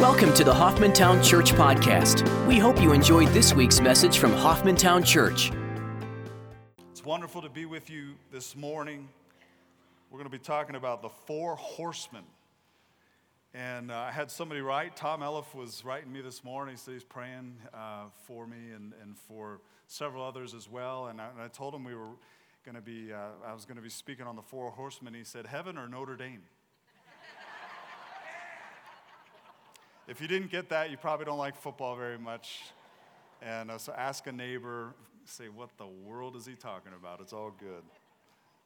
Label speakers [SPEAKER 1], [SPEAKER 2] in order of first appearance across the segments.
[SPEAKER 1] Welcome to the Hoffmantown Church Podcast. We hope you enjoyed this week's message from Hoffmantown Church.
[SPEAKER 2] It's wonderful to be with you this morning. We're going to be talking about the four horsemen. And uh, I had somebody write, Tom Elliff was writing me this morning. He said he's praying uh, for me and, and for several others as well. And I, and I told him we were going to be, uh, I was going to be speaking on the four horsemen. He said, Heaven or Notre Dame? If you didn't get that, you probably don't like football very much. And uh, so ask a neighbor, say, What the world is he talking about? It's all good.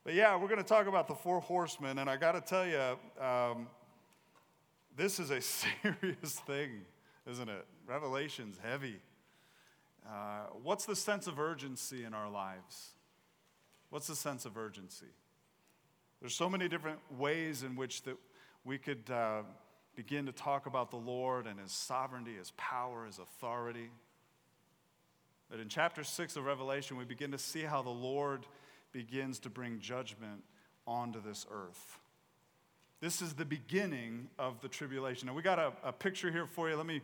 [SPEAKER 2] But yeah, we're going to talk about the four horsemen. And I got to tell you, um, this is a serious thing, isn't it? Revelation's heavy. Uh, what's the sense of urgency in our lives? What's the sense of urgency? There's so many different ways in which that we could uh, begin to talk about the Lord and his sovereignty, his power, his authority. But in chapter 6 of Revelation, we begin to see how the Lord begins to bring judgment onto this earth. This is the beginning of the tribulation. Now, we got a, a picture here for you. Let me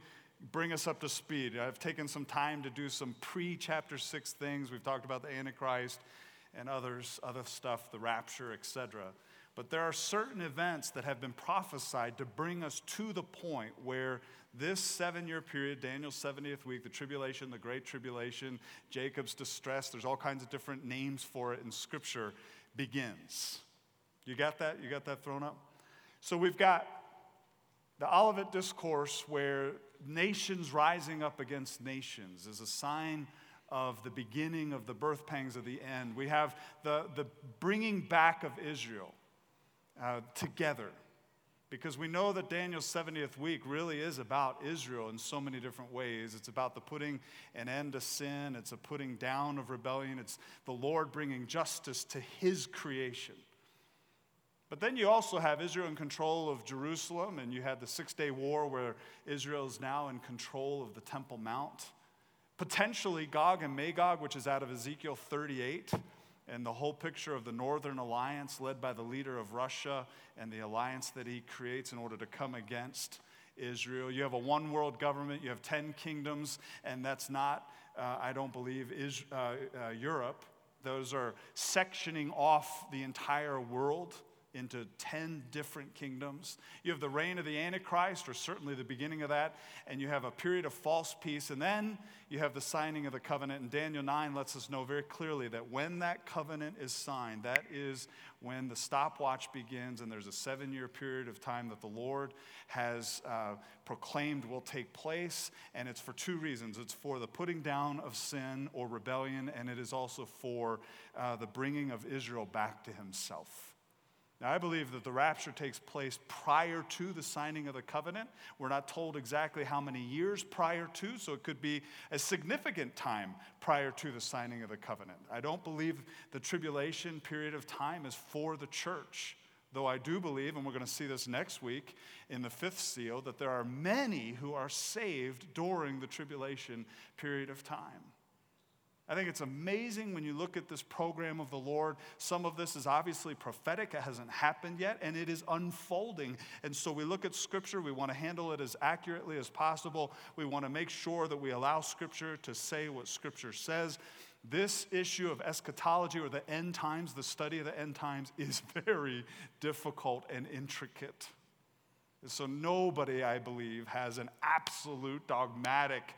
[SPEAKER 2] bring us up to speed. I've taken some time to do some pre chapter 6 things. We've talked about the Antichrist and others, other stuff, the rapture, etc. But there are certain events that have been prophesied to bring us to the point where this seven year period, Daniel's 70th week, the tribulation, the great tribulation, Jacob's distress, there's all kinds of different names for it in Scripture, begins. You got that? You got that thrown up? So we've got the Olivet Discourse where nations rising up against nations is a sign of the beginning of the birth pangs of the end. We have the, the bringing back of Israel uh, together. Because we know that Daniel's 70th week really is about Israel in so many different ways. It's about the putting an end to sin, it's a putting down of rebellion, it's the Lord bringing justice to his creation. But then you also have Israel in control of Jerusalem, and you had the Six Day War where Israel is now in control of the Temple Mount. Potentially Gog and Magog, which is out of Ezekiel 38 and the whole picture of the Northern Alliance led by the leader of Russia and the alliance that he creates in order to come against Israel. You have a one world government, you have 10 kingdoms, and that's not, uh, I don't believe, is, uh, uh, Europe. Those are sectioning off the entire world into 10 different kingdoms. You have the reign of the Antichrist, or certainly the beginning of that, and you have a period of false peace, and then you have the signing of the covenant. And Daniel 9 lets us know very clearly that when that covenant is signed, that is when the stopwatch begins, and there's a seven year period of time that the Lord has uh, proclaimed will take place, and it's for two reasons it's for the putting down of sin or rebellion, and it is also for uh, the bringing of Israel back to himself. Now, I believe that the rapture takes place prior to the signing of the covenant. We're not told exactly how many years prior to, so it could be a significant time prior to the signing of the covenant. I don't believe the tribulation period of time is for the church, though I do believe, and we're going to see this next week in the fifth seal, that there are many who are saved during the tribulation period of time. I think it's amazing when you look at this program of the Lord. Some of this is obviously prophetic, it hasn't happened yet, and it is unfolding. And so we look at Scripture, we want to handle it as accurately as possible. We want to make sure that we allow Scripture to say what Scripture says. This issue of eschatology or the end times, the study of the end times, is very difficult and intricate. So, nobody, I believe, has an absolute dogmatic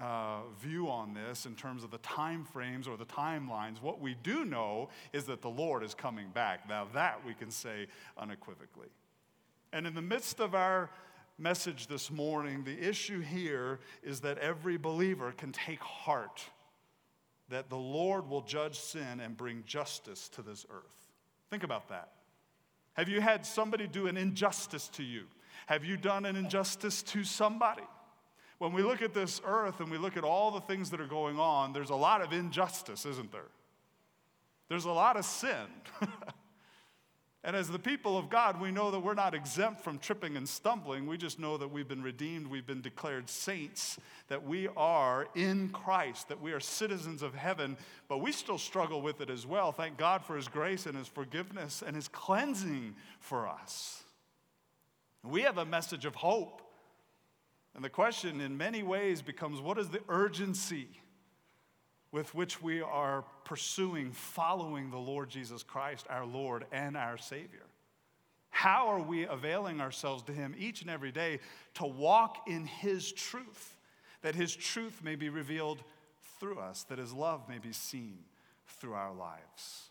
[SPEAKER 2] uh, view on this in terms of the time frames or the timelines. What we do know is that the Lord is coming back. Now, that we can say unequivocally. And in the midst of our message this morning, the issue here is that every believer can take heart that the Lord will judge sin and bring justice to this earth. Think about that. Have you had somebody do an injustice to you? Have you done an injustice to somebody? When we look at this earth and we look at all the things that are going on, there's a lot of injustice, isn't there? There's a lot of sin. and as the people of God, we know that we're not exempt from tripping and stumbling. We just know that we've been redeemed, we've been declared saints, that we are in Christ, that we are citizens of heaven, but we still struggle with it as well. Thank God for His grace and His forgiveness and His cleansing for us. We have a message of hope And the question, in many ways, becomes what is the urgency with which we are pursuing, following the Lord Jesus Christ, our Lord and our Savior? How are we availing ourselves to Him each and every day to walk in His truth, that His truth may be revealed through us, that His love may be seen through our lives?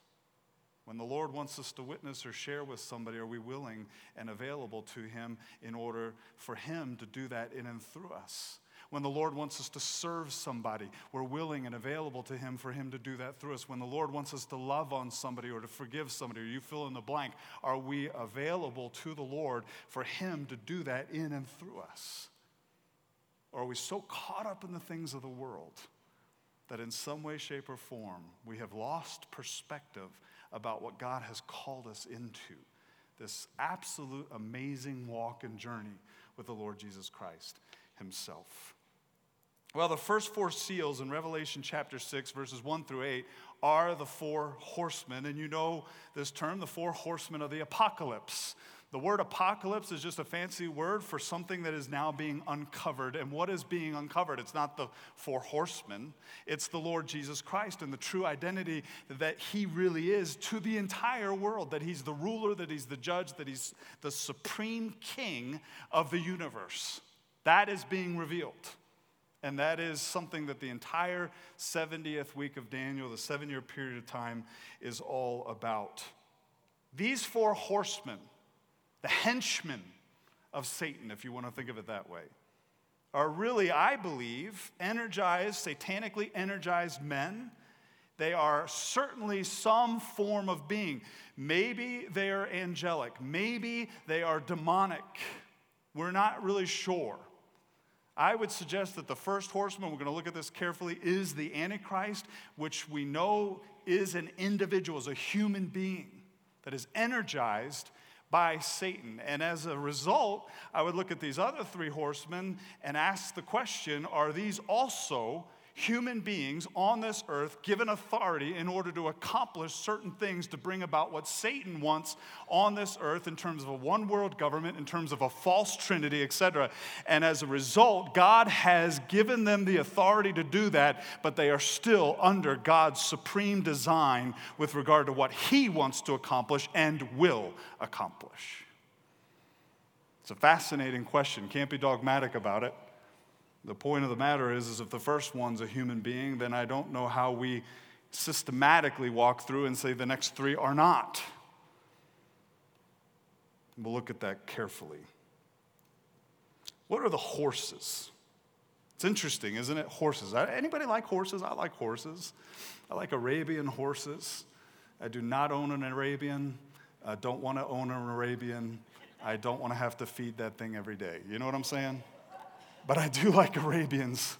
[SPEAKER 2] When the Lord wants us to witness or share with somebody, are we willing and available to Him in order for Him to do that in and through us? When the Lord wants us to serve somebody, we're willing and available to Him for Him to do that through us. When the Lord wants us to love on somebody or to forgive somebody, or you fill in the blank, are we available to the Lord for Him to do that in and through us? Or are we so caught up in the things of the world that in some way, shape, or form we have lost perspective about what God has called us into this absolute amazing walk and journey with the Lord Jesus Christ Himself. Well, the first four seals in Revelation chapter 6, verses 1 through 8, are the four horsemen. And you know this term, the four horsemen of the apocalypse. The word apocalypse is just a fancy word for something that is now being uncovered. And what is being uncovered? It's not the four horsemen, it's the Lord Jesus Christ and the true identity that he really is to the entire world that he's the ruler, that he's the judge, that he's the supreme king of the universe. That is being revealed. And that is something that the entire 70th week of Daniel, the seven year period of time, is all about. These four horsemen, the henchmen of Satan, if you want to think of it that way, are really, I believe, energized, satanically energized men. They are certainly some form of being. Maybe they are angelic. Maybe they are demonic. We're not really sure. I would suggest that the first horseman, we're going to look at this carefully, is the Antichrist, which we know is an individual, is a human being that is energized by Satan. And as a result, I would look at these other three horsemen and ask the question are these also human beings on this earth given authority in order to accomplish certain things to bring about what Satan wants on this earth in terms of a one world government, in terms of a false trinity, etc. And as a result, God has given them the authority to do that, but they are still under God's supreme design with regard to what He wants to accomplish and will accomplish. It's a fascinating question. Can't be dogmatic about it. The point of the matter is, is if the first one's a human being, then I don't know how we systematically walk through and say the next three are not. We'll look at that carefully. What are the horses? It's interesting, isn't it? Horses. Anybody like horses? I like horses. I like Arabian horses. I do not own an Arabian. I don't want to own an Arabian. I don't want to have to feed that thing every day. You know what I'm saying? But I do like Arabians.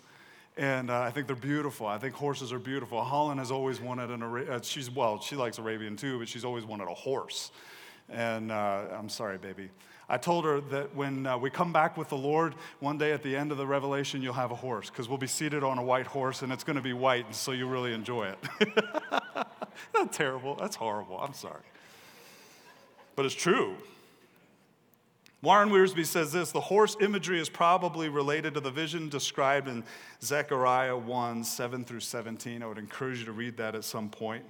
[SPEAKER 2] And uh, I think they're beautiful. I think horses are beautiful. Holland has always wanted an Arabian. Uh, she's, well, she likes Arabian too, but she's always wanted a horse. And uh, I'm sorry, baby. I told her that when uh, we come back with the Lord, one day at the end of the revelation, you'll have a horse because we'll be seated on a white horse and it's going to be white, and so you really enjoy it. That's terrible. That's horrible. I'm sorry. But it's true. Warren Wiersbe says this the horse imagery is probably related to the vision described in Zechariah 1 7 through 17. I would encourage you to read that at some point.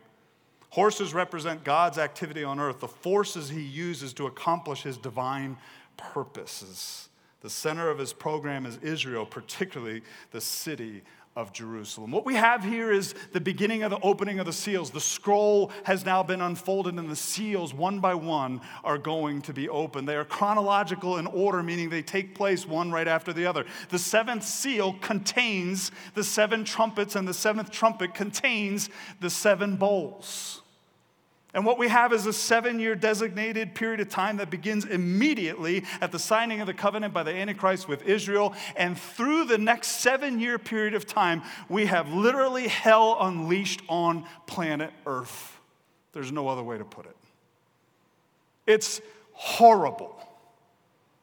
[SPEAKER 2] Horses represent God's activity on earth, the forces he uses to accomplish his divine purposes. The center of his program is Israel, particularly the city of Jerusalem. What we have here is the beginning of the opening of the seals. The scroll has now been unfolded, and the seals, one by one, are going to be opened. They are chronological in order, meaning they take place one right after the other. The seventh seal contains the seven trumpets, and the seventh trumpet contains the seven bowls. And what we have is a seven year designated period of time that begins immediately at the signing of the covenant by the Antichrist with Israel. And through the next seven year period of time, we have literally hell unleashed on planet Earth. There's no other way to put it. It's horrible,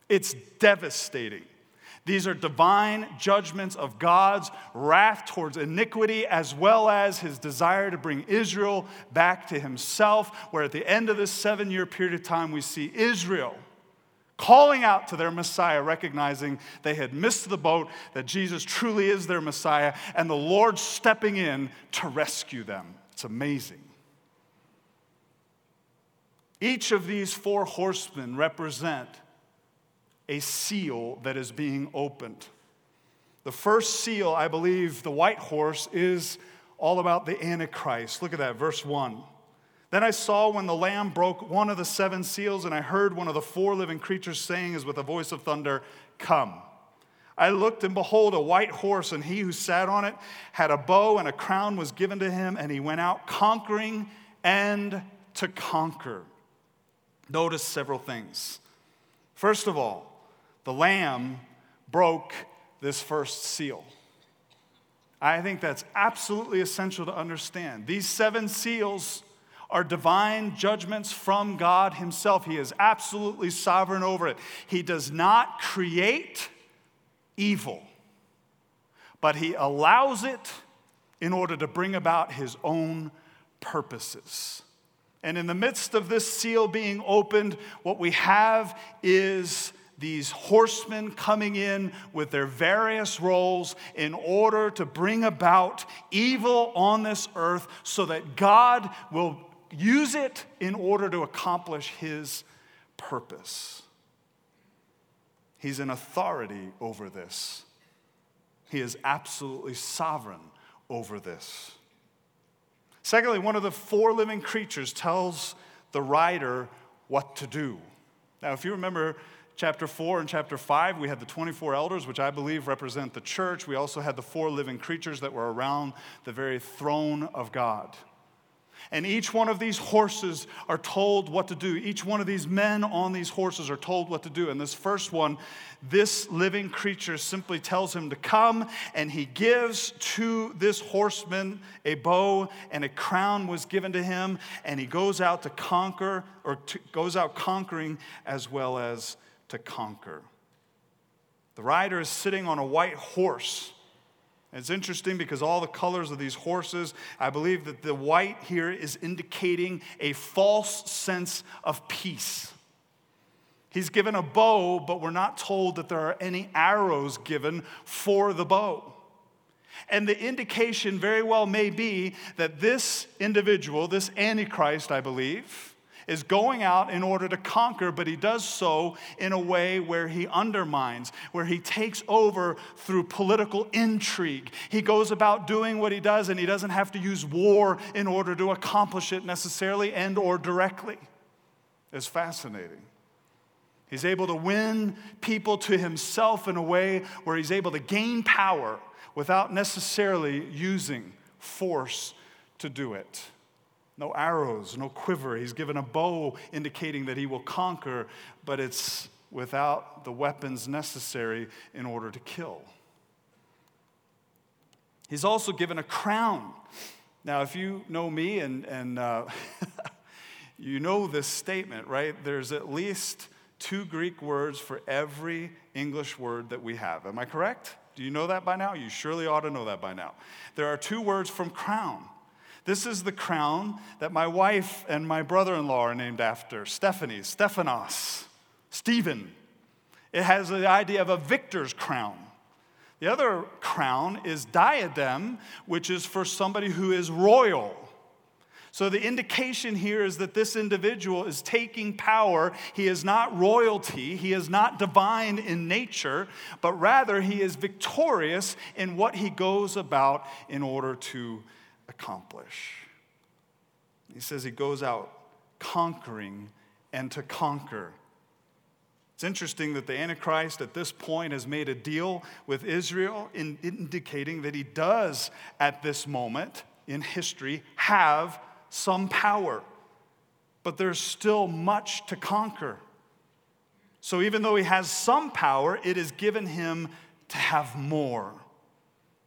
[SPEAKER 2] it's devastating. These are divine judgments of God's wrath towards iniquity, as well as his desire to bring Israel back to himself. Where at the end of this seven year period of time, we see Israel calling out to their Messiah, recognizing they had missed the boat, that Jesus truly is their Messiah, and the Lord stepping in to rescue them. It's amazing. Each of these four horsemen represent a seal that is being opened. The first seal, I believe, the white horse, is all about the Antichrist. Look at that, verse 1. Then I saw when the Lamb broke one of the seven seals, and I heard one of the four living creatures saying, as with a voice of thunder, Come. I looked, and behold, a white horse, and he who sat on it had a bow, and a crown was given to him, and he went out conquering and to conquer. Notice several things. First of all, the Lamb broke this first seal. I think that's absolutely essential to understand. These seven seals are divine judgments from God Himself. He is absolutely sovereign over it. He does not create evil, but He allows it in order to bring about His own purposes. And in the midst of this seal being opened, what we have is these horsemen coming in with their various roles in order to bring about evil on this earth so that God will use it in order to accomplish his purpose. He's an authority over this. He is absolutely sovereign over this. Secondly, one of the four living creatures tells the rider what to do. Now, if you remember chapter 4 and chapter 5, we had the 24 elders, which I believe represent the church. We also had the four living creatures that were around the very throne of God. And each one of these horses are told what to do. Each one of these men on these horses are told what to do. And this first one, this living creature simply tells him to come, and he gives to this horseman a bow, and a crown was given to him, and he goes out to conquer, or to, goes out conquering as well as to conquer. The rider is sitting on a white horse it's interesting because all the colors of these horses, I believe that the white here is indicating a false sense of peace. He's given a bow, but we're not told that there are any arrows given for the bow. And the indication very well may be that this individual, this Antichrist, I believe, is going out in order to conquer, but he does so in a way where he undermines, where he takes over through political intrigue. He goes about doing what he does and he doesn't have to use war in order to accomplish it necessarily and or directly. It's fascinating. He's able to win people to himself in a way where he's able to gain power without necessarily using force to do it no arrows, no quiver. He's given a bow indicating that he will conquer, but it's without the weapons necessary in order to kill. He's also given a crown. Now, if you know me and, and uh, you know this statement, right? There's at least two Greek words for every English word that we have. Am I correct? Do you know that by now? You surely ought to know that by now. There are two words from crown. This is the crown that my wife and my brother in law are named after Stephanie, Stephanos, Stephen. It has the idea of a victor's crown. The other crown is diadem, which is for somebody who is royal. So the indication here is that this individual is taking power. He is not royalty, he is not divine in nature, but rather he is victorious in what he goes about in order to accomplish. He says he goes out conquering and to conquer. It's interesting that the Antichrist at this point has made a deal with Israel, in indicating that he does, at this moment in history, have some power. But there's still much to conquer. So even though he has some power, it is given him to have more.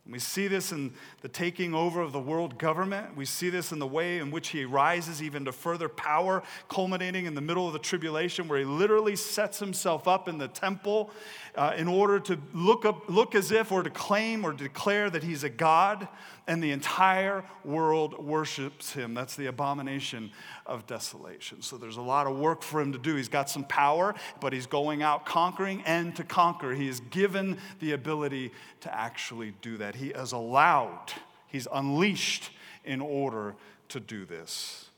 [SPEAKER 2] We see this in the taking over of the world government. We see this in the way in which he rises even to further power, culminating in the middle of the tribulation, where he literally sets himself up in the temple uh, in order to look, up, look as if or to claim or declare that he's a God, and the entire world worships him. That's the abomination of desolation. So there's a lot of work for him to do. He's got some power, but he's going out conquering and to conquer. He is given the ability to actually do that. He is allowed, he's unleashed in order to do this.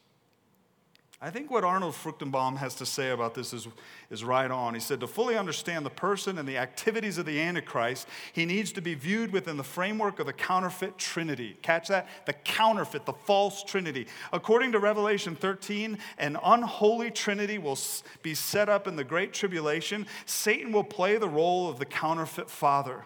[SPEAKER 2] I think what Arnold Fruchtenbaum has to say about this is, is right on. He said, To fully understand the person and the activities of the Antichrist, he needs to be viewed within the framework of the counterfeit trinity. Catch that? The counterfeit, the false trinity. According to Revelation 13, an unholy trinity will be set up in the Great Tribulation. Satan will play the role of the counterfeit father.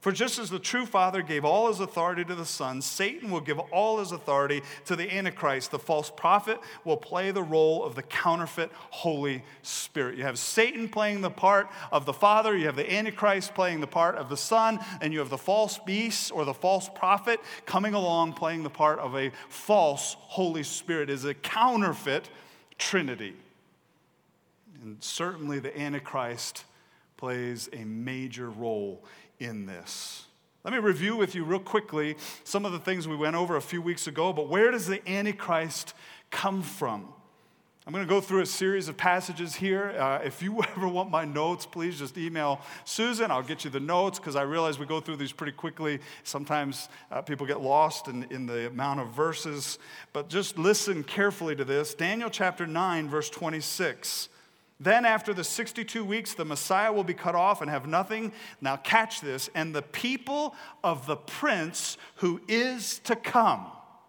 [SPEAKER 2] For just as the true Father gave all his authority to the Son, Satan will give all his authority to the Antichrist. The false prophet will play the role of the counterfeit Holy Spirit. You have Satan playing the part of the Father, you have the Antichrist playing the part of the Son, and you have the false beast or the false prophet coming along playing the part of a false Holy Spirit. It is a counterfeit Trinity. And certainly the Antichrist plays a major role in this. Let me review with you real quickly some of the things we went over a few weeks ago, but where does the Antichrist come from? I'm going to go through a series of passages here. Uh, if you ever want my notes, please just email Susan. I'll get you the notes because I realize we go through these pretty quickly. Sometimes uh, people get lost in, in the amount of verses, but just listen carefully to this. Daniel chapter 9, verse 26. Then, after the 62 weeks, the Messiah will be cut off and have nothing. Now, catch this. And the people of the prince who is to come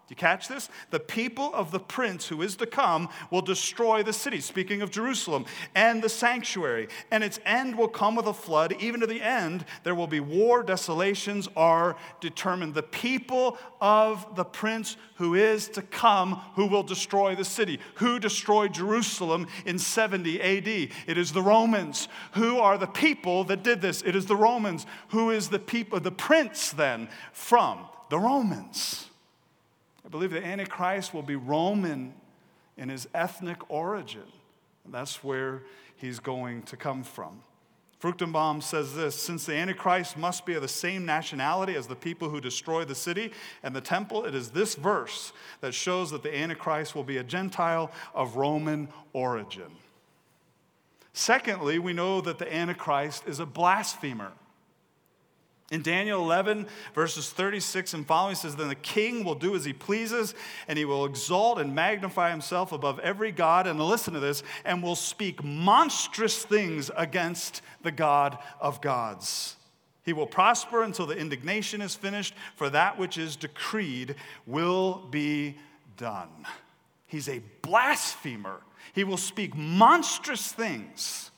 [SPEAKER 2] you catch this? The people of the prince who is to come will destroy the city, speaking of Jerusalem, and the sanctuary. And its end will come with a flood. Even to the end, there will be war. Desolations are determined. The people of the prince who is to come, who will destroy the city. Who destroyed Jerusalem in 70 AD? It is the Romans. Who are the people that did this? It is the Romans. Who is the people, the prince then from? The Romans. I believe the Antichrist will be Roman in his ethnic origin. And that's where he's going to come from. Fruchtenbaum says this Since the Antichrist must be of the same nationality as the people who destroy the city and the temple, it is this verse that shows that the Antichrist will be a Gentile of Roman origin. Secondly, we know that the Antichrist is a blasphemer. In Daniel 11, verses 36 and following, says, Then the king will do as he pleases, and he will exalt and magnify himself above every God. And listen to this, and will speak monstrous things against the God of gods. He will prosper until the indignation is finished, for that which is decreed will be done. He's a blasphemer. He will speak monstrous things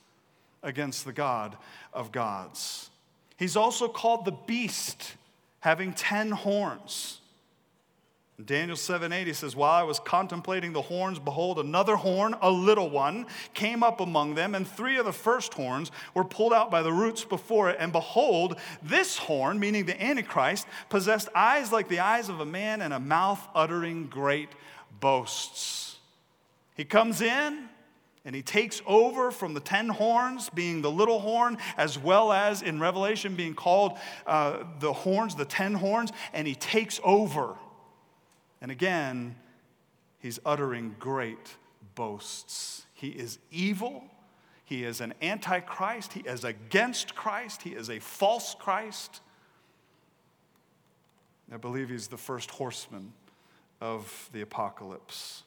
[SPEAKER 2] against the God of gods. He's also called the beast, having 10 horns. In Daniel 7 8, he says, While I was contemplating the horns, behold, another horn, a little one, came up among them, and three of the first horns were pulled out by the roots before it. And behold, this horn, meaning the Antichrist, possessed eyes like the eyes of a man and a mouth uttering great boasts. He comes in, and he takes over from the ten horns, being the little horn, as well as in Revelation being called uh, the horns, the ten horns, and he takes over. And again, he's uttering great boasts. He is evil. He is an antichrist. He is against Christ. He is a false Christ. I believe he's the first horseman of the apocalypse.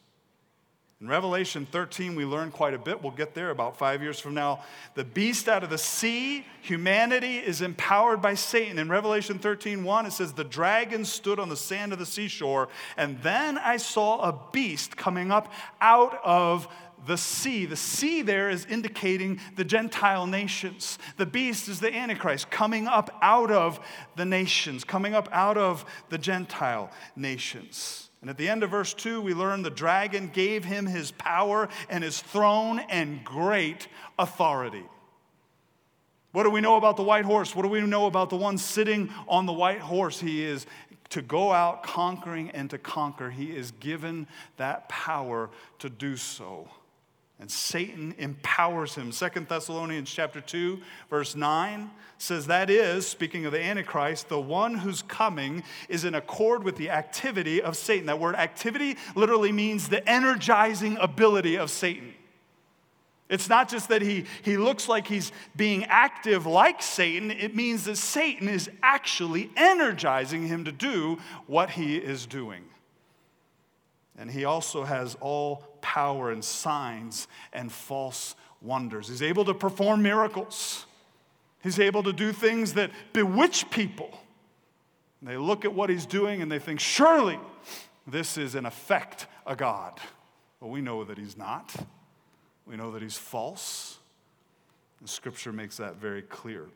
[SPEAKER 2] In Revelation 13, we learn quite a bit. We'll get there about five years from now. The beast out of the sea, humanity is empowered by Satan. In Revelation 13, 1, it says, The dragon stood on the sand of the seashore, and then I saw a beast coming up out of the sea. The sea there is indicating the Gentile nations. The beast is the Antichrist coming up out of the nations, coming up out of the Gentile nations. And at the end of verse 2, we learn the dragon gave him his power and his throne and great authority. What do we know about the white horse? What do we know about the one sitting on the white horse? He is to go out conquering and to conquer. He is given that power to do so. And Satan empowers him. Second Thessalonians chapter 2, verse 9 says that is, speaking of the Antichrist, the one who's coming is in accord with the activity of Satan. That word activity literally means the energizing ability of Satan. It's not just that he, he looks like he's being active like Satan, it means that Satan is actually energizing him to do what he is doing. And he also has all power and signs and false wonders. He's able to perform miracles, he's able to do things that bewitch people. They look at what he's doing and they think, surely this is in effect a God. Well, we know that he's not. We know that he's false. And scripture makes that very clear.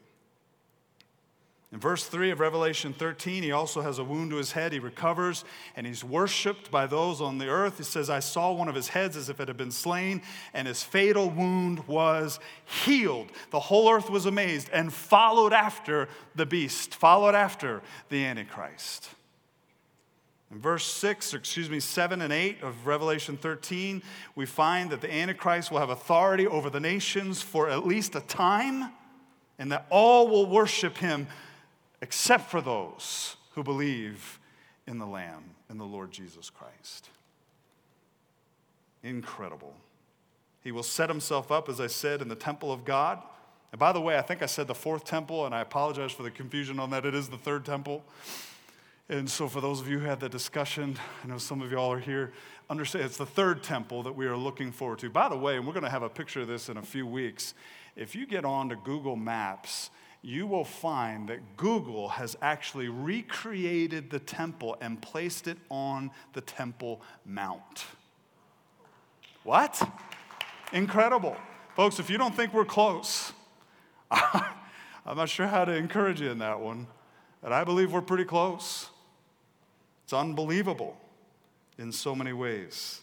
[SPEAKER 2] In verse 3 of Revelation 13, he also has a wound to his head. He recovers and he's worshiped by those on the earth. He says, I saw one of his heads as if it had been slain, and his fatal wound was healed. The whole earth was amazed and followed after the beast, followed after the Antichrist. In verse 6, or excuse me, 7 and 8 of Revelation 13, we find that the Antichrist will have authority over the nations for at least a time, and that all will worship him except for those who believe in the Lamb, in the Lord Jesus Christ. Incredible. He will set himself up, as I said, in the temple of God. And by the way, I think I said the fourth temple, and I apologize for the confusion on that. It is the third temple. And so, for those of you who had the discussion, I know some of y'all are here, understand it's the third temple that we are looking forward to. By the way, and we're going to have a picture of this in a few weeks. If you get on to Google Maps, you will find that Google has actually recreated the temple and placed it on the Temple Mount. What? Incredible. Folks, if you don't think we're close, I'm not sure how to encourage you in that one, but I believe we're pretty close. It's unbelievable in so many ways.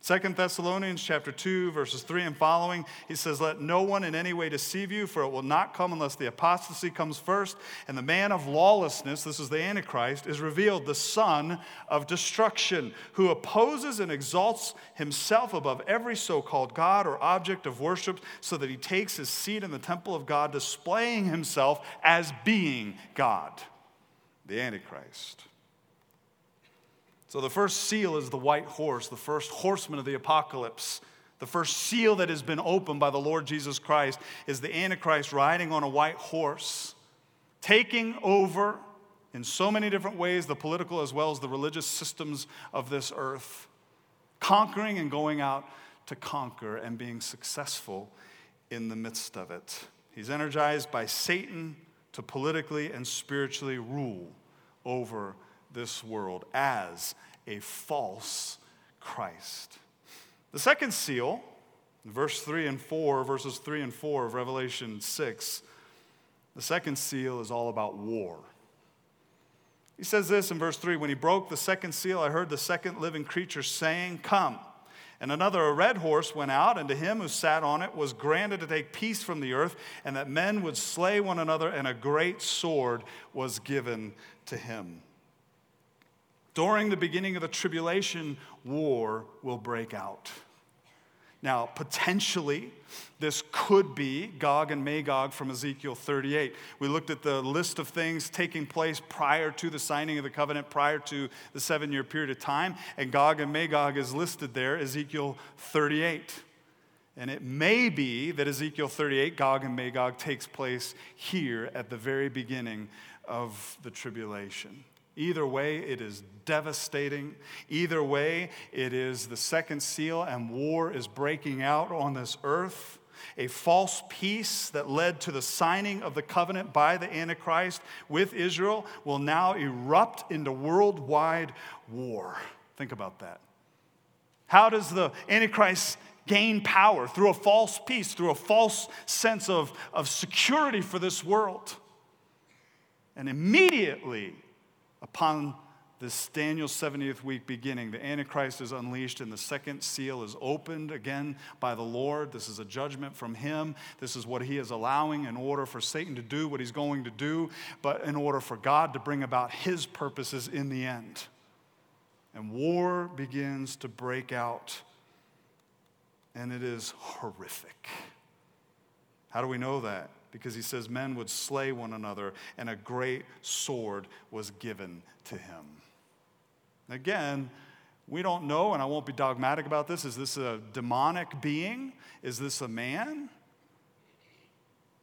[SPEAKER 2] Second Thessalonians chapter 2 verses 3 and following he says let no one in any way deceive you for it will not come unless the apostasy comes first and the man of lawlessness this is the antichrist is revealed the son of destruction who opposes and exalts himself above every so-called god or object of worship so that he takes his seat in the temple of God displaying himself as being God. The antichrist so the first seal is the white horse, the first horseman of the apocalypse. The first seal that has been opened by the Lord Jesus Christ is the Antichrist riding on a white horse, taking over in so many different ways the political as well as the religious systems of this earth, conquering and going out to conquer and being successful in the midst of it. He's energized by Satan to politically and spiritually rule over this world as a false Christ. The second seal, verse 3 and 4, verses 3 and 4 of Revelation 6, the second seal is all about war. He says this in verse 3 When he broke the second seal, I heard the second living creature saying, Come. And another, a red horse, went out, and to him who sat on it was granted to take peace from the earth, and that men would slay one another, and a great sword was given to him. During the beginning of the tribulation, war will break out. Now, potentially, this could be Gog and Magog from Ezekiel 38. We looked at the list of things taking place prior to the signing of the covenant, prior to the seven year period of time, and Gog and Magog is listed there, Ezekiel 38. And it may be that Ezekiel 38, Gog and Magog, takes place here at the very beginning of the tribulation. Either way, it is devastating. Either way, it is the second seal, and war is breaking out on this earth. A false peace that led to the signing of the covenant by the Antichrist with Israel will now erupt into worldwide war. Think about that. How does the Antichrist gain power? Through a false peace, through a false sense of, of security for this world. And immediately, upon this Daniel 70th week beginning. The Antichrist is unleashed, and the second seal is opened again by the Lord. This is a judgment from Him. This is what He is allowing in order for Satan to do what He's going to do, but in order for God to bring about His purposes in the end. And war begins to break out, and it is horrific. How do we know that? Because he says men would slay one another, and a great sword was given to him. Again, we don't know, and I won't be dogmatic about this. Is this a demonic being? Is this a man?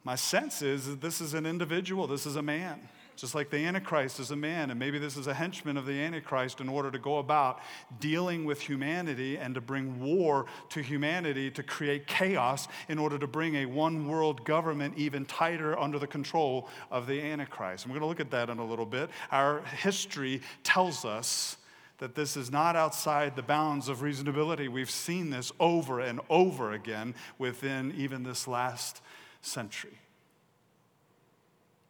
[SPEAKER 2] My sense is that this is an individual, this is a man. Just like the Antichrist is a man, and maybe this is a henchman of the Antichrist in order to go about dealing with humanity and to bring war to humanity to create chaos in order to bring a one world government even tighter under the control of the Antichrist. And we're going to look at that in a little bit. Our history tells us that this is not outside the bounds of reasonability. We've seen this over and over again within even this last century.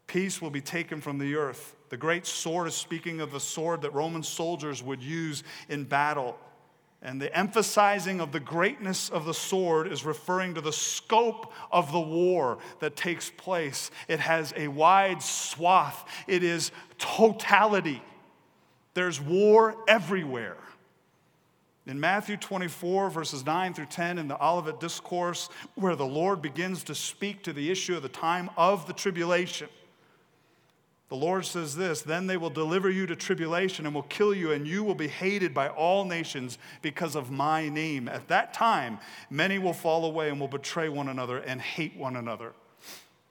[SPEAKER 2] Peace will be taken from the earth. The great sword is speaking of the sword that Roman soldiers would use in battle. And the emphasizing of the greatness of the sword is referring to the scope of the war that takes place. It has a wide swath, it is totality. There's war everywhere. In Matthew 24, verses 9 through 10, in the Olivet Discourse, where the Lord begins to speak to the issue of the time of the tribulation, the Lord says this Then they will deliver you to tribulation and will kill you, and you will be hated by all nations because of my name. At that time, many will fall away and will betray one another and hate one another.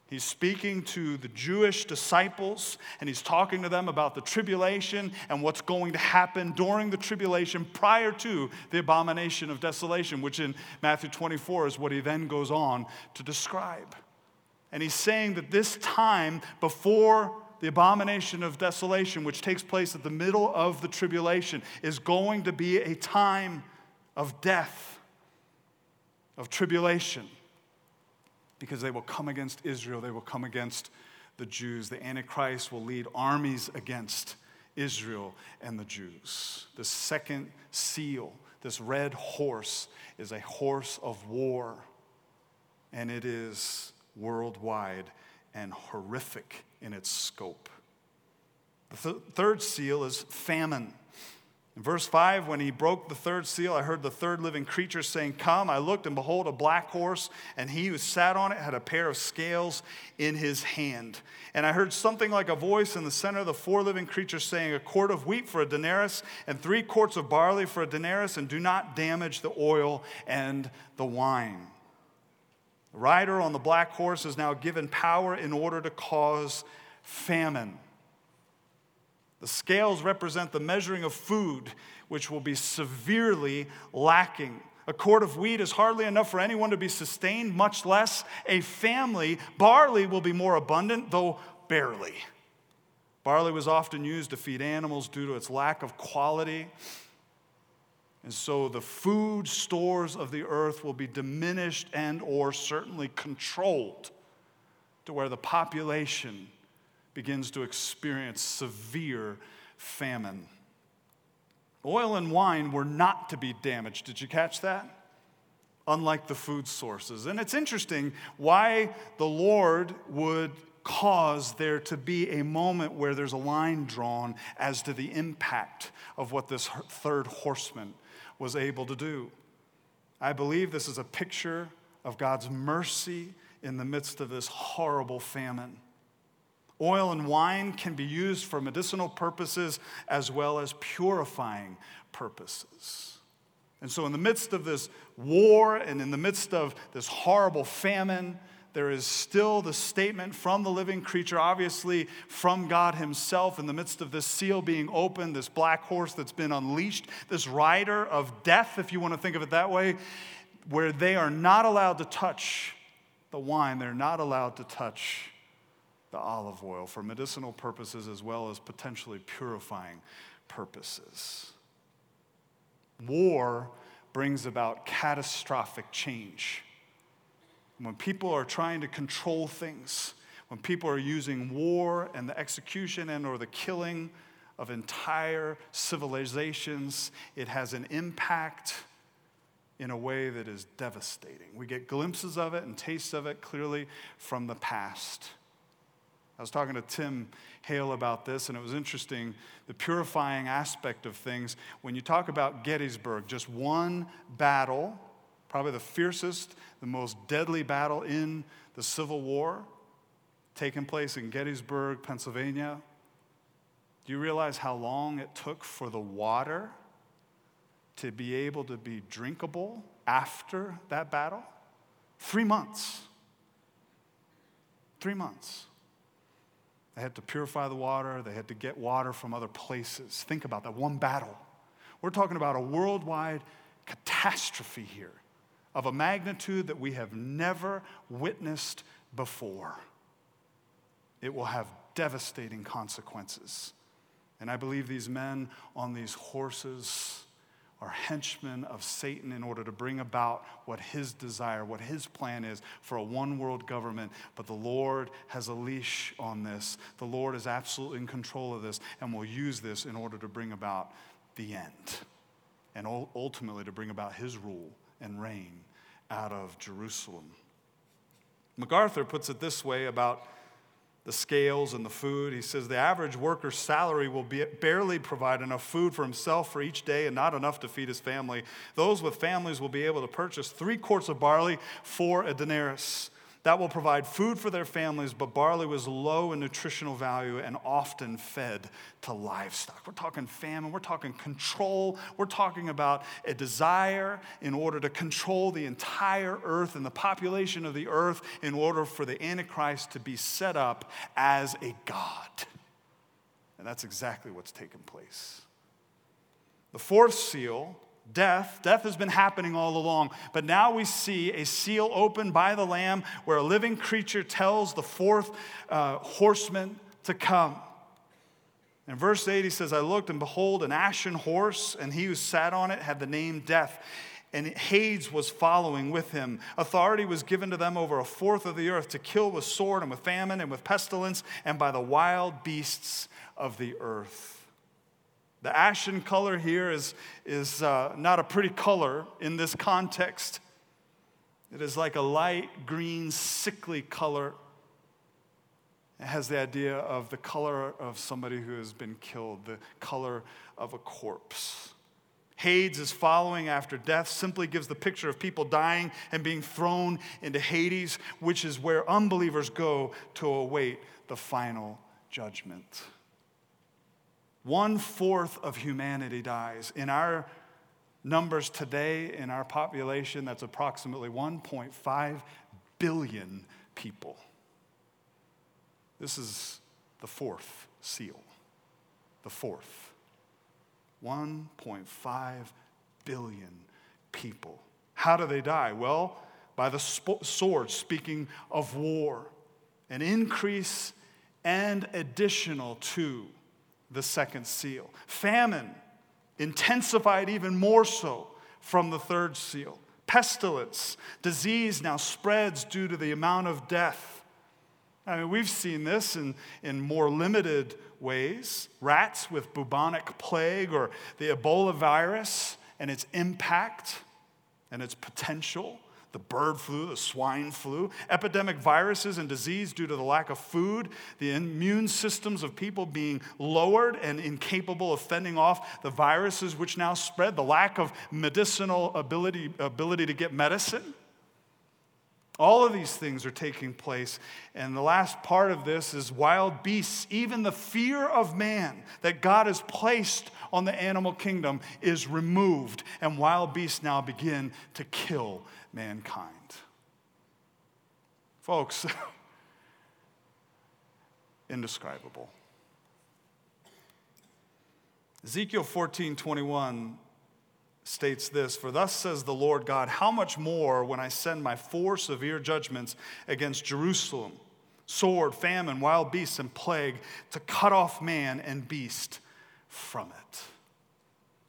[SPEAKER 2] He's speaking to the Jewish disciples and he's talking to them about the tribulation and what's going to happen during the tribulation prior to the abomination of desolation, which in Matthew 24 is what he then goes on to describe. And he's saying that this time before the abomination of desolation, which takes place at the middle of the tribulation, is going to be a time of death, of tribulation because they will come against Israel, they will come against the Jews. The Antichrist will lead armies against Israel and the Jews. The second seal, this red horse, is a horse of war, and it is worldwide and horrific in its scope. The th- third seal is famine. In verse 5, when he broke the third seal, I heard the third living creature saying, Come. I looked, and behold, a black horse, and he who sat on it had a pair of scales in his hand. And I heard something like a voice in the center of the four living creatures saying, A quart of wheat for a denarius, and three quarts of barley for a denarius, and do not damage the oil and the wine. The rider on the black horse is now given power in order to cause famine. The scales represent the measuring of food, which will be severely lacking. A quart of wheat is hardly enough for anyone to be sustained, much less a family. Barley will be more abundant, though barely. Barley was often used to feed animals due to its lack of quality. And so the food stores of the earth will be diminished and or certainly controlled to where the population begins to experience severe famine. Oil and wine were not to be damaged. Did you catch that? Unlike the food sources. And it's interesting why the Lord would cause there to be a moment where there's a line drawn as to the impact of what this third horseman was able to do. I believe this is a picture of God's mercy in the midst of this horrible famine. Oil and wine can be used for medicinal purposes as well as purifying purposes. And so, in the midst of this war and in the midst of this horrible famine, there is still the statement from the living creature, obviously from God Himself, in the midst of this seal being opened, this black horse that's been unleashed, this rider of death, if you want to think of it that way, where they are not allowed to touch the wine, they're not allowed to touch the olive oil for medicinal purposes as well as potentially purifying purposes. War brings about catastrophic change. When people are trying to control things, when people are using war and the execution and or the killing of entire civilizations. It has an impact in a way that is devastating. We get glimpses of it and tastes of it clearly from the past. I was talking to Tim Hale about this, and it was interesting the purifying aspect of things. When you talk about Gettysburg, just one battle, probably the fiercest, the most deadly battle in the Civil War, taking place in Gettysburg, Pennsylvania. Do you realize how long it took for the water to be able to be drinkable after that battle? Three months. Three months. They had to purify the water, they had to get water from other places. Think about that one battle. We're talking about a worldwide catastrophe here of a magnitude that we have never witnessed before. It will have devastating consequences. And I believe these men on these horses are henchmen of Satan in order to bring about what his desire, what his plan is for a one world government. But the Lord has a leash on this. The Lord is absolutely in control of this and will use this in order to bring about the end and ultimately to bring about his rule and reign out of Jerusalem. MacArthur puts it this way about the scales and the food. He says the average worker's salary will be, barely provide enough food for himself for each day and not enough to feed his family. Those with families will be able to purchase three quarts of barley for a denarius that will provide food for their families, but barley was low in nutritional value and often fed to livestock. We're talking famine, we're talking control, we're talking about a desire in order to control the entire earth and the population of the earth in order for the Antichrist to be set up as a God. And that's exactly what's taken place. The fourth seal death. Death has been happening all along, but now we see a seal opened by the Lamb where a living creature tells the fourth uh, horseman to come. In verse 8, he says, I looked, and behold, an ashen horse, and he who sat on it had the name Death. And Hades was following with him. Authority was given to them over a fourth of the earth to kill with sword and with famine and with pestilence and by the wild beasts of the earth. The ashen color here is, is uh, not a pretty color in this context. It is like a light green, sickly color. It has the idea of the color of somebody who has been killed, the color of a corpse. Hades is following after death, simply gives the picture of people dying and being thrown into Hades, which is where unbelievers go to await the final judgment. One fourth of humanity dies. In our numbers today, in our population, that's approximately 1.5 billion people. This is the fourth seal. The fourth. 1.5 billion people. How do they die? Well, by the sword, speaking of war, an increase and additional to the second seal. Famine intensified even more so from the third seal. Pestilence, disease now spreads due to the amount of death. I mean, we've seen this in, in more limited ways. Rats with bubonic plague or the Ebola virus and its impact and its potential the bird flu, the swine flu, epidemic viruses and disease due to the lack of food, the immune systems of people being lowered and incapable of fending off the viruses which now spread, the lack of medicinal ability, ability to get medicine. All of these things are taking place. And the last part of this is wild beasts. Even the fear of man that God has placed on the animal kingdom is removed, and wild beasts now begin to kill mankind. Folks, indescribable. Ezekiel 14 21 states this For thus says the Lord God, how much more when I send my four severe judgments against Jerusalem sword, famine, wild beasts, and plague to cut off man and beast from it.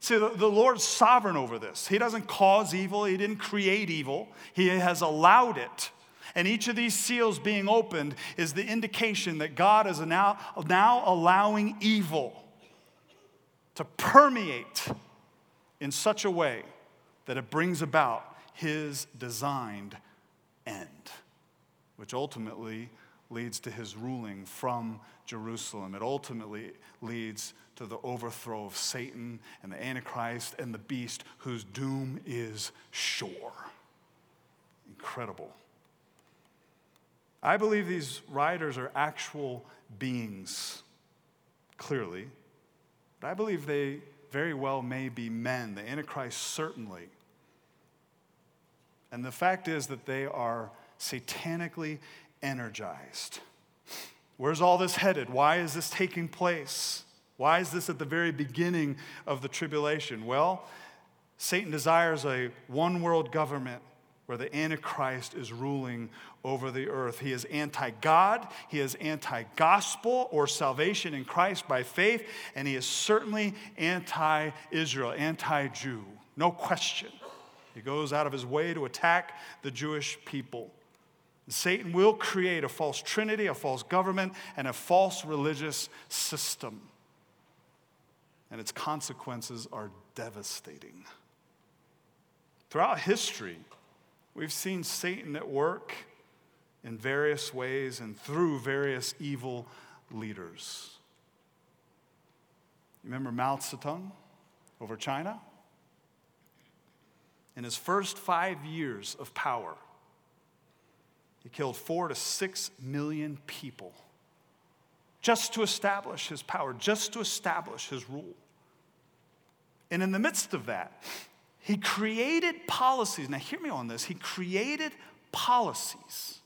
[SPEAKER 2] See, the, Lord's sovereign over this. He doesn't cause evil, He didn't create evil, He has allowed it. And each of these seals being opened is the indication that God is now, now allowing evil to permeate in such a way that it brings about his designed end, which ultimately leads to his ruling from Jerusalem. It ultimately leads to the overthrow of Satan and the Antichrist and the beast whose doom is sure. Incredible. I believe these riders are actual beings, clearly, but I believe they very well may be men. The Antichrist, certainly. And the fact is that they are satanically energized. Where's all this headed? Why is this taking place? Why is this at the very beginning of the tribulation? Well, Satan desires a one world government where the Antichrist is ruling over the earth. He is anti God, he is anti gospel or salvation in Christ by faith, and he is certainly anti Israel, anti Jew. No question. He goes out of his way to attack the Jewish people. Satan will create a false trinity, a false government, and a false religious system. And its consequences are devastating. Throughout history, we've seen Satan at work in various ways and through various evil leaders. Remember Mao Zedong over China? In his first five years of power, he killed four to six million people just to establish his power, just to establish his rule. And in the midst of that, he created policies. Now, hear me on this. He created policies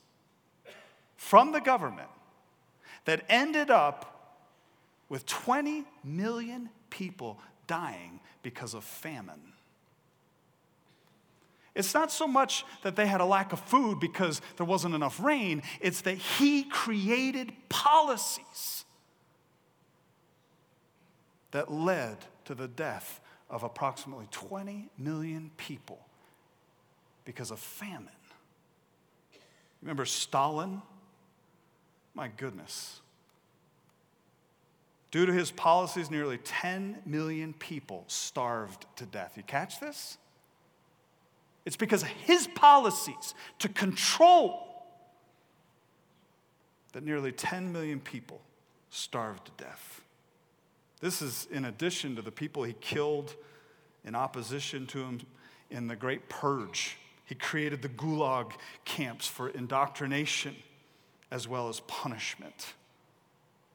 [SPEAKER 2] from the government that ended up with 20 million people dying because of famine. It's not so much that they had a lack of food because there wasn't enough rain, it's that he created policies that led to the death of approximately 20 million people because of famine. Remember Stalin? My goodness. Due to his policies, nearly 10 million people starved to death. You catch this? It's because of his policies to control that nearly 10 million people starved to death. This is in addition to the people he killed in opposition to him in the Great Purge. He created the gulag camps for indoctrination as well as punishment.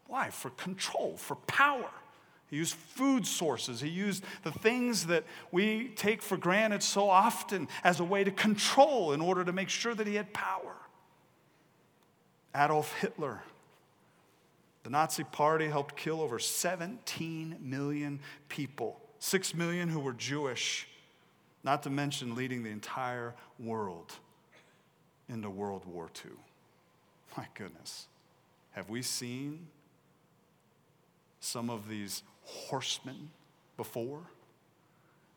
[SPEAKER 2] Why? For control, for power. He used food sources. He used the things that we take for granted so often as a way to control in order to make sure that he had power. Adolf Hitler, the Nazi Party helped kill over 17 million people, 6 million who were Jewish, not to mention leading the entire world into World War II. My goodness. Have we seen some of these horsemen before?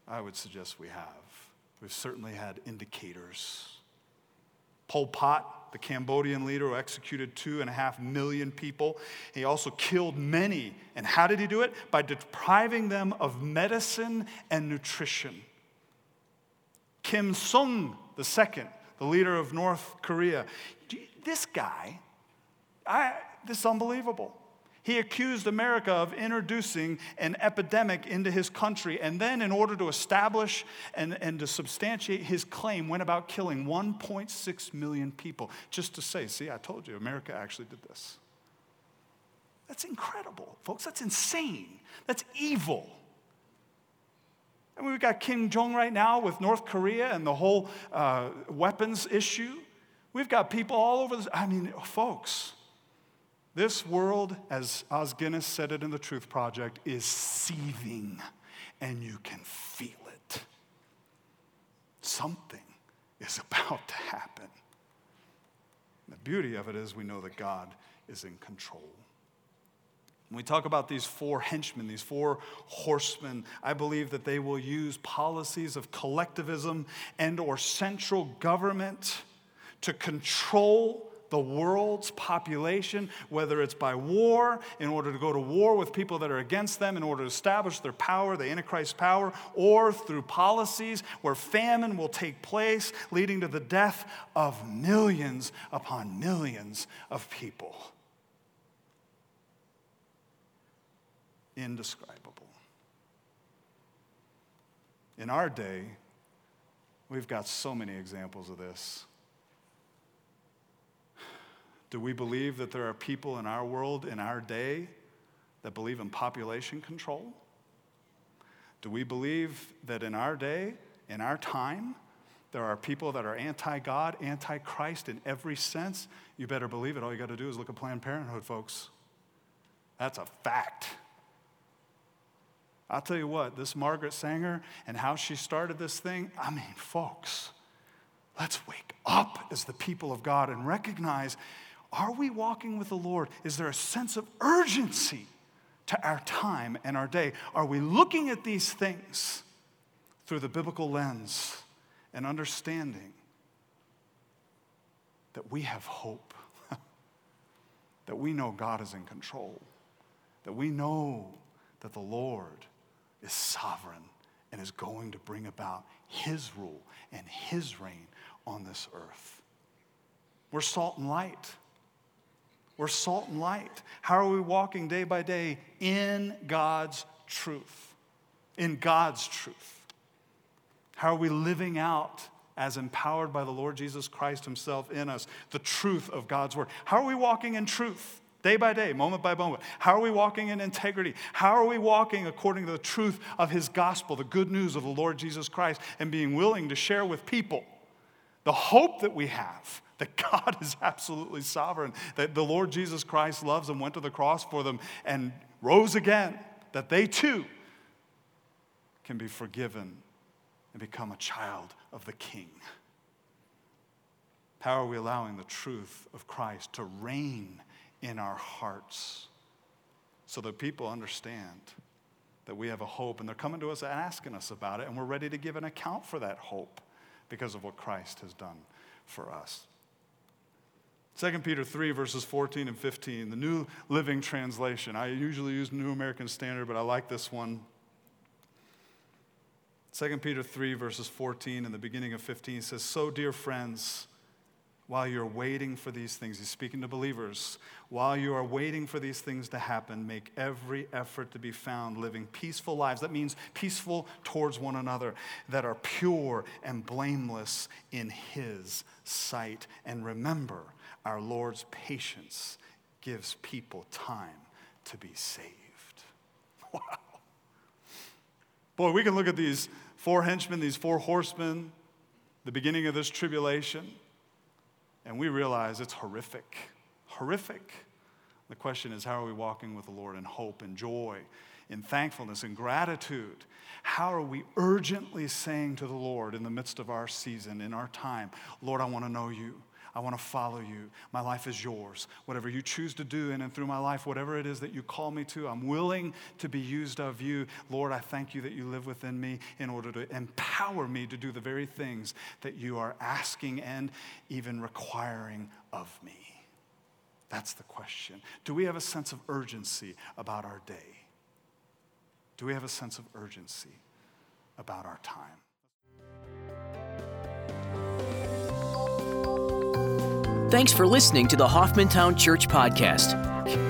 [SPEAKER 2] I would suggest we have. We've certainly had indicators. Pol Pot, the Cambodian leader who executed two and a half million people, he also killed many. And how did he do it? By depriving them of medicine and nutrition. Kim Sung Il, the leader of North Korea, this guy, I, this is unbelievable. He accused America of introducing an epidemic into his country, and then, in order to establish and, and to substantiate his claim, went about killing 1.6 million people just to say, See, I told you, America actually did this. That's incredible, folks. That's insane. That's evil. I mean, we've got Kim Jong right now with North Korea and the whole uh, weapons issue. We've got people all over this. I mean, folks, this world, as Os Guinness said it in the Truth Project, is seething and you can feel it. Something is about to happen. the beauty of it is we know that God is in control. When we talk about these four henchmen, these four horsemen, I believe that they will use policies of collectivism and or central government to control the world's population, whether it's by war, in order to go to war with people that are against them, in order to establish their power, the Antichrist power, or through policies where famine will take place, leading to the death of millions upon millions of people. Indescribable. In our day, we've got so many examples of this. Do we believe that there are people in our world, in our day, that believe in population control? Do we believe that in our day, in our time, there are people that are anti God, anti Christ in every sense? You better believe it. All you got to do is look at Planned Parenthood, folks. That's a fact. I'll tell you what, this Margaret Sanger and how she started this thing, I mean, folks, let's wake up as the people of God and recognize are we walking with the Lord? Is there a sense of urgency to our time and our day? Are we looking at these things through the biblical lens and understanding that we have hope, that we know God is in control, that we know that the Lord is sovereign and is going to bring about His rule and His reign on this earth? We're salt and light. We're salt and light. How are we walking day by day in God's truth? In God's truth. How are we living out as empowered by the Lord Jesus Christ Himself in us the truth of God's Word? How are we walking in truth? Day by day, moment by moment. How are we walking in integrity? How are we walking according to the truth of His gospel, the good news of the Lord Jesus Christ, and being willing to share with people the hope that we have that God is absolutely sovereign, that the Lord Jesus Christ loves them, went to the cross for them, and rose again, that they too can be forgiven and become a child of the King. How are we allowing the truth of Christ to reign in our hearts so that people understand that we have a hope and they're coming to us and asking us about it and we're ready to give an account for that hope because of what Christ has done for us? 2 Peter 3, verses 14 and 15, the New Living Translation. I usually use New American Standard, but I like this one. 2 Peter 3, verses 14 and the beginning of 15 says, So, dear friends, while you're waiting for these things, he's speaking to believers, while you are waiting for these things to happen, make every effort to be found living peaceful lives. That means peaceful towards one another, that are pure and blameless in his sight. And remember, our Lord's patience gives people time to be saved. Wow. Boy, we can look at these four henchmen, these four horsemen, the beginning of this tribulation and we realize it's horrific. Horrific. The question is, how are we walking with the Lord in hope and joy, in thankfulness and gratitude? How are we urgently saying to the Lord in the midst of our season, in our time, Lord, I want to know you. I want to follow you. My life is yours. Whatever you choose to do in and through my life, whatever it is that you call me to, I'm willing to be used of you. Lord, I thank you that you live within me in order to empower me to do the very things that you are asking and even requiring of me. That's the question. Do we have a sense of urgency about our day? Do we have a sense of urgency about our time?
[SPEAKER 1] Thanks for listening to the Hoffmantown Church Podcast.